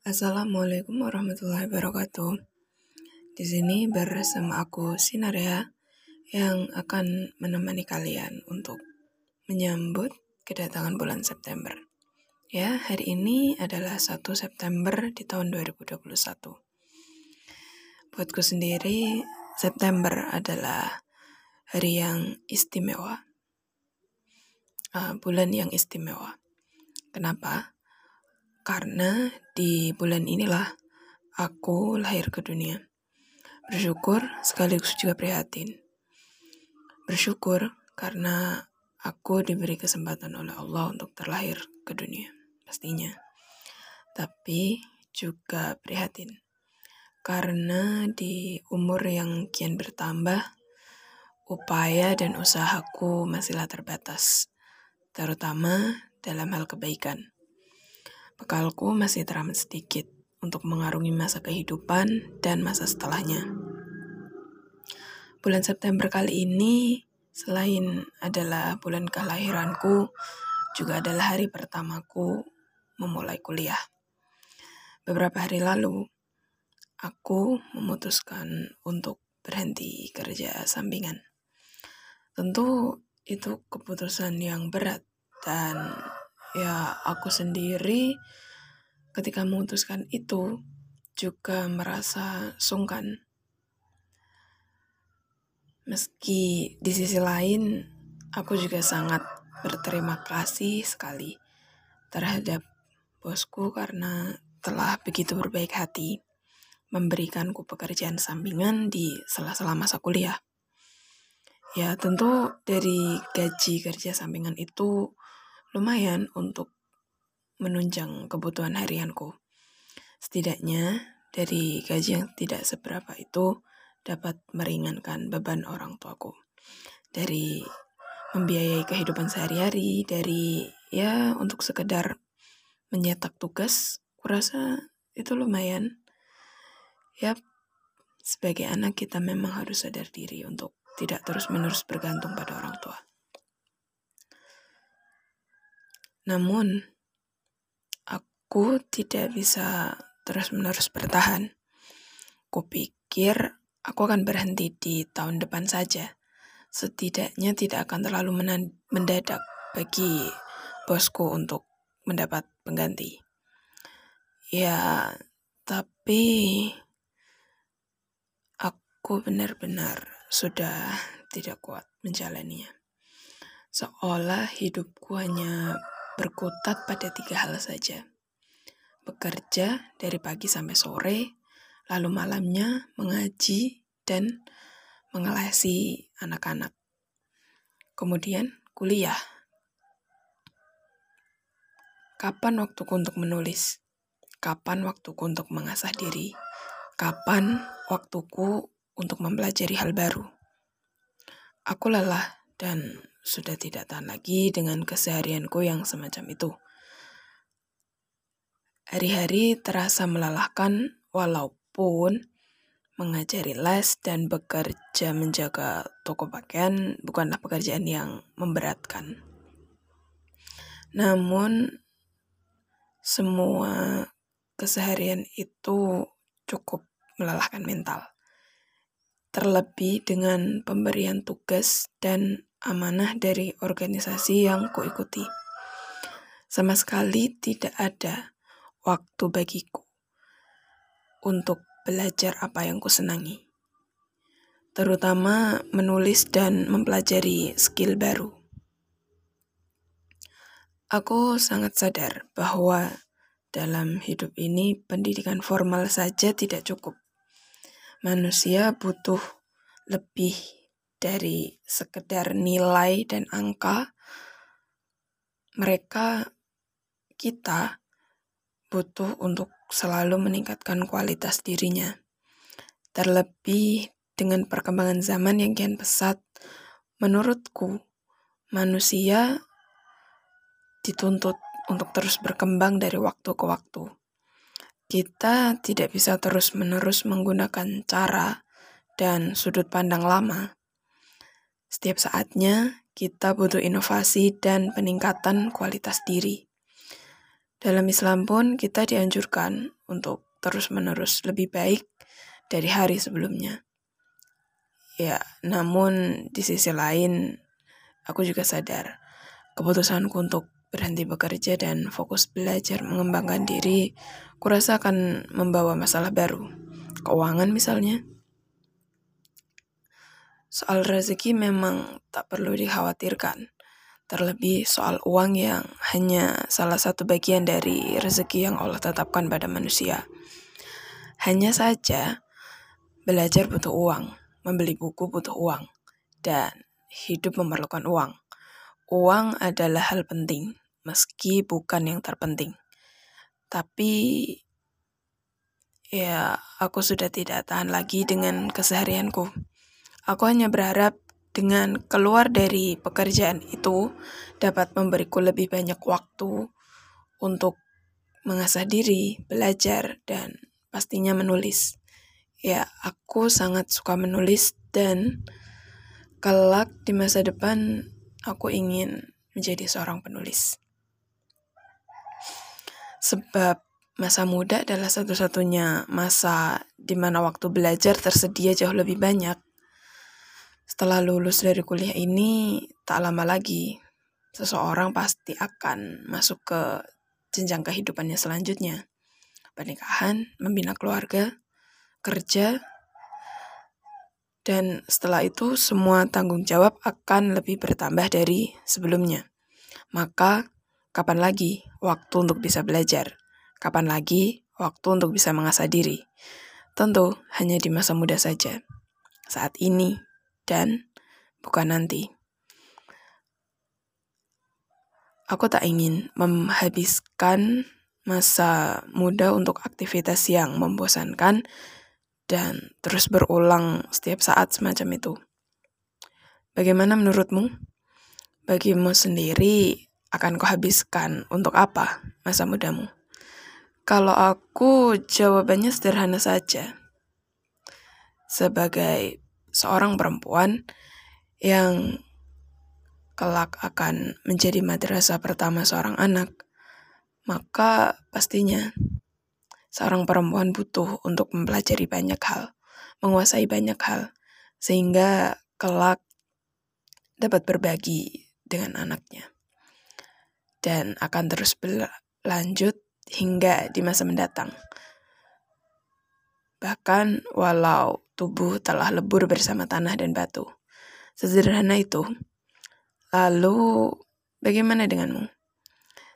Assalamualaikum warahmatullahi wabarakatuh. Di sini bersama aku Sinaria yang akan menemani kalian untuk menyambut kedatangan bulan September. Ya, hari ini adalah 1 September di tahun 2021. Buatku sendiri, September adalah hari yang istimewa. Uh, bulan yang istimewa. Kenapa? Karena di bulan inilah aku lahir ke dunia. Bersyukur sekaligus juga prihatin. Bersyukur karena aku diberi kesempatan oleh Allah untuk terlahir ke dunia, pastinya. Tapi juga prihatin. Karena di umur yang kian bertambah, upaya dan usahaku masihlah terbatas, terutama dalam hal kebaikan. Bekalku masih teramat sedikit untuk mengarungi masa kehidupan dan masa setelahnya. Bulan September kali ini, selain adalah bulan kelahiranku, juga adalah hari pertamaku memulai kuliah. Beberapa hari lalu, aku memutuskan untuk berhenti kerja sampingan. Tentu itu keputusan yang berat dan ya aku sendiri ketika memutuskan itu juga merasa sungkan. Meski di sisi lain aku juga sangat berterima kasih sekali terhadap bosku karena telah begitu berbaik hati memberikanku pekerjaan sampingan di sela-sela masa kuliah. Ya tentu dari gaji kerja sampingan itu lumayan untuk menunjang kebutuhan harianku. Setidaknya dari gaji yang tidak seberapa itu dapat meringankan beban orang tuaku. Dari membiayai kehidupan sehari-hari, dari ya untuk sekedar menyetak tugas, kurasa itu lumayan. Ya, sebagai anak kita memang harus sadar diri untuk tidak terus-menerus bergantung pada orang tua. Namun, aku tidak bisa terus-menerus bertahan. Kupikir aku akan berhenti di tahun depan saja. Setidaknya tidak akan terlalu mendadak bagi bosku untuk mendapat pengganti. Ya, tapi aku benar-benar sudah tidak kuat menjalaninya. Seolah hidupku hanya berkutat pada tiga hal saja. Bekerja dari pagi sampai sore, lalu malamnya mengaji dan mengelasi anak-anak. Kemudian kuliah. Kapan waktuku untuk menulis? Kapan waktuku untuk mengasah diri? Kapan waktuku untuk mempelajari hal baru? Aku lelah dan sudah tidak tahan lagi dengan keseharianku yang semacam itu. Hari-hari terasa melelahkan walaupun mengajari les dan bekerja menjaga toko pakaian bukanlah pekerjaan yang memberatkan. Namun semua keseharian itu cukup melelahkan mental. Terlebih dengan pemberian tugas dan amanah dari organisasi yang kuikuti. Sama sekali tidak ada waktu bagiku untuk belajar apa yang kusenangi. Terutama menulis dan mempelajari skill baru. Aku sangat sadar bahwa dalam hidup ini pendidikan formal saja tidak cukup. Manusia butuh lebih dari sekedar nilai dan angka, mereka kita butuh untuk selalu meningkatkan kualitas dirinya. Terlebih dengan perkembangan zaman yang kian pesat, menurutku manusia dituntut untuk terus berkembang dari waktu ke waktu. Kita tidak bisa terus-menerus menggunakan cara dan sudut pandang lama setiap saatnya kita butuh inovasi dan peningkatan kualitas diri. Dalam Islam pun kita dianjurkan untuk terus-menerus lebih baik dari hari sebelumnya. Ya, namun di sisi lain, aku juga sadar keputusanku untuk berhenti bekerja dan fokus belajar mengembangkan diri, kurasa akan membawa masalah baru. Keuangan misalnya. Soal rezeki memang tak perlu dikhawatirkan. Terlebih soal uang yang hanya salah satu bagian dari rezeki yang Allah tetapkan pada manusia. Hanya saja, belajar butuh uang, membeli buku butuh uang, dan hidup memerlukan uang. Uang adalah hal penting, meski bukan yang terpenting. Tapi, ya, aku sudah tidak tahan lagi dengan keseharianku. Aku hanya berharap dengan keluar dari pekerjaan itu dapat memberiku lebih banyak waktu untuk mengasah diri, belajar, dan pastinya menulis. Ya, aku sangat suka menulis dan kelak di masa depan aku ingin menjadi seorang penulis. Sebab masa muda adalah satu-satunya masa di mana waktu belajar tersedia jauh lebih banyak setelah lulus dari kuliah ini, tak lama lagi, seseorang pasti akan masuk ke jenjang kehidupannya selanjutnya. Pernikahan, membina keluarga, kerja, dan setelah itu semua tanggung jawab akan lebih bertambah dari sebelumnya. Maka, kapan lagi waktu untuk bisa belajar? Kapan lagi waktu untuk bisa mengasah diri? Tentu hanya di masa muda saja. Saat ini, dan bukan nanti. Aku tak ingin menghabiskan masa muda untuk aktivitas yang membosankan dan terus berulang setiap saat semacam itu. Bagaimana menurutmu? Bagimu sendiri akan kau habiskan untuk apa masa mudamu? Kalau aku jawabannya sederhana saja. Sebagai seorang perempuan yang kelak akan menjadi madrasah pertama seorang anak, maka pastinya seorang perempuan butuh untuk mempelajari banyak hal, menguasai banyak hal, sehingga kelak dapat berbagi dengan anaknya. Dan akan terus berlanjut hingga di masa mendatang. Bahkan walau tubuh telah lebur bersama tanah dan batu. Sederhana itu. Lalu, bagaimana denganmu?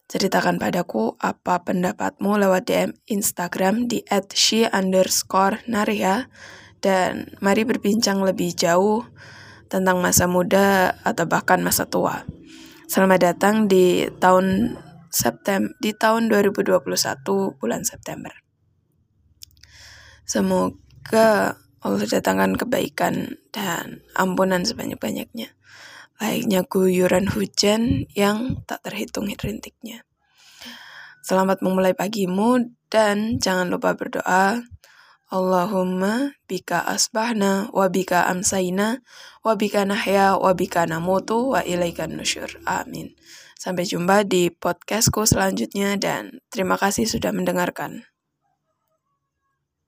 Ceritakan padaku apa pendapatmu lewat DM Instagram di @she underscore naria dan mari berbincang lebih jauh tentang masa muda atau bahkan masa tua. Selamat datang di tahun September di tahun 2021 bulan September. Semoga Allah datangkan kebaikan dan ampunan sebanyak-banyaknya. Layaknya guyuran hujan yang tak terhitung rintiknya. Selamat memulai pagimu dan jangan lupa berdoa. Allahumma bika asbahna wa bika amsaina wa bika nahya wa bika namutu wa ilaikan nusyur. Amin. Sampai jumpa di podcastku selanjutnya dan terima kasih sudah mendengarkan.